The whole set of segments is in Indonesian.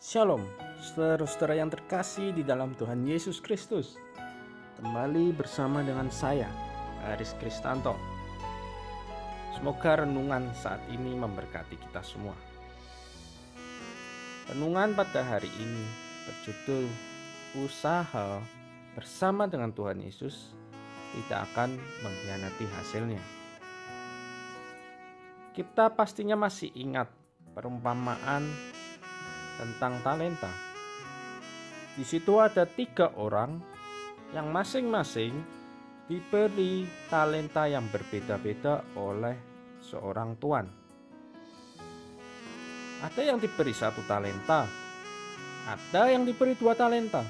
Shalom, saudara-saudara yang terkasih di dalam Tuhan Yesus Kristus. Kembali bersama dengan saya, Aris Kristanto. Semoga renungan saat ini memberkati kita semua. Renungan pada hari ini berjudul Usaha bersama dengan Tuhan Yesus tidak akan mengkhianati hasilnya. Kita pastinya masih ingat perumpamaan tentang talenta. Di situ ada tiga orang yang masing-masing diberi talenta yang berbeda-beda oleh seorang tuan. Ada yang diberi satu talenta, ada yang diberi dua talenta,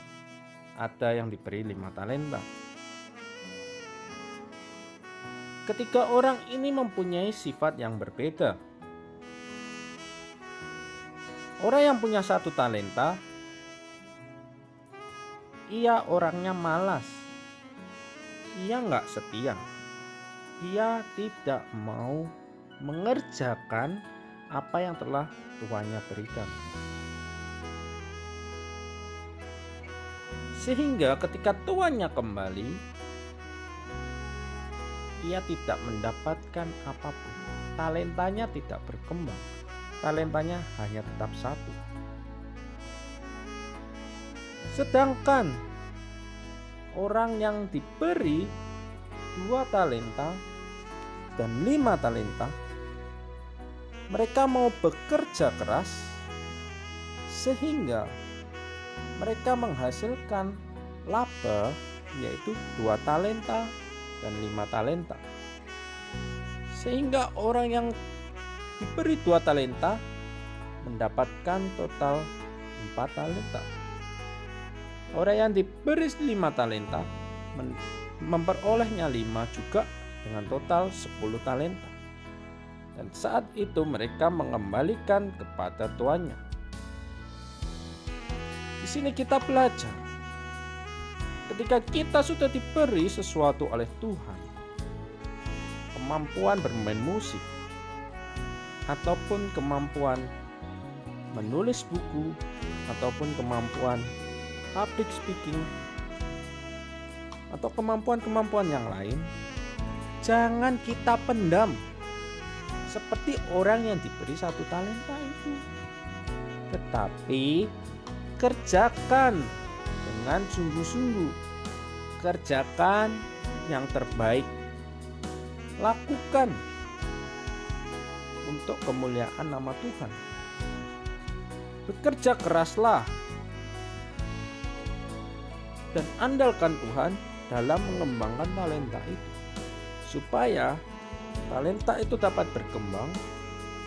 ada yang diberi lima talenta. Ketiga orang ini mempunyai sifat yang berbeda. Orang yang punya satu talenta, ia orangnya malas. Ia nggak setia. Ia tidak mau mengerjakan apa yang telah tuannya berikan. Sehingga ketika tuannya kembali, ia tidak mendapatkan apa pun. Talentanya tidak berkembang. Talentanya hanya tetap satu. Sedangkan orang yang diberi dua talenta dan lima talenta, mereka mau bekerja keras sehingga mereka menghasilkan laba yaitu dua talenta dan lima talenta. Sehingga orang yang diberi dua talenta mendapatkan total empat talenta. Orang yang diberi lima talenta memperolehnya lima juga dengan total sepuluh talenta. Dan saat itu mereka mengembalikan kepada tuannya. Di sini kita belajar ketika kita sudah diberi sesuatu oleh Tuhan, kemampuan bermain musik, ataupun kemampuan menulis buku, ataupun kemampuan public speaking, atau kemampuan-kemampuan yang lain, jangan kita pendam seperti orang yang diberi satu talenta itu, tetapi kerjakan dengan sungguh-sungguh. Kerjakan yang terbaik. Lakukan untuk kemuliaan nama Tuhan. Bekerja keraslah dan andalkan Tuhan dalam mengembangkan talenta itu, supaya talenta itu dapat berkembang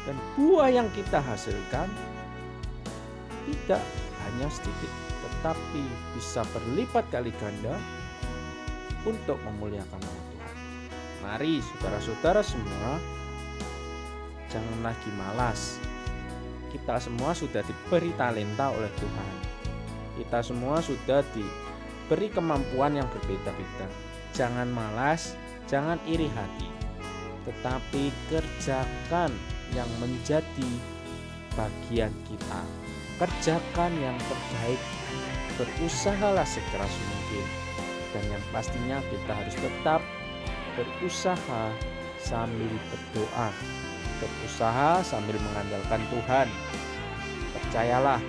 dan buah yang kita hasilkan tidak hanya sedikit, tetapi bisa berlipat kali ganda untuk memuliakan nama Tuhan. Mari saudara-saudara semua, jangan lagi malas. Kita semua sudah diberi talenta oleh Tuhan. Kita semua sudah diberi kemampuan yang berbeda-beda. Jangan malas, jangan iri hati, tetapi kerjakan yang menjadi bagian kita. Kerjakan yang terbaik, berusahalah sekeras mungkin, dan yang pastinya kita harus tetap berusaha sambil berdoa, berusaha sambil mengandalkan Tuhan. Percayalah,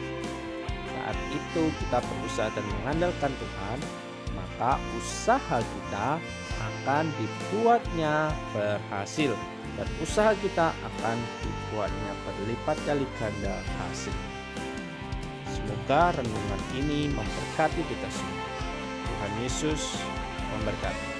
saat itu kita berusaha dan mengandalkan Tuhan, maka usaha kita akan dibuatnya berhasil dan usaha kita akan dibuatnya berlipat kali ganda hasil. Semoga renungan ini memberkati kita semua. Tuhan Yesus memberkati.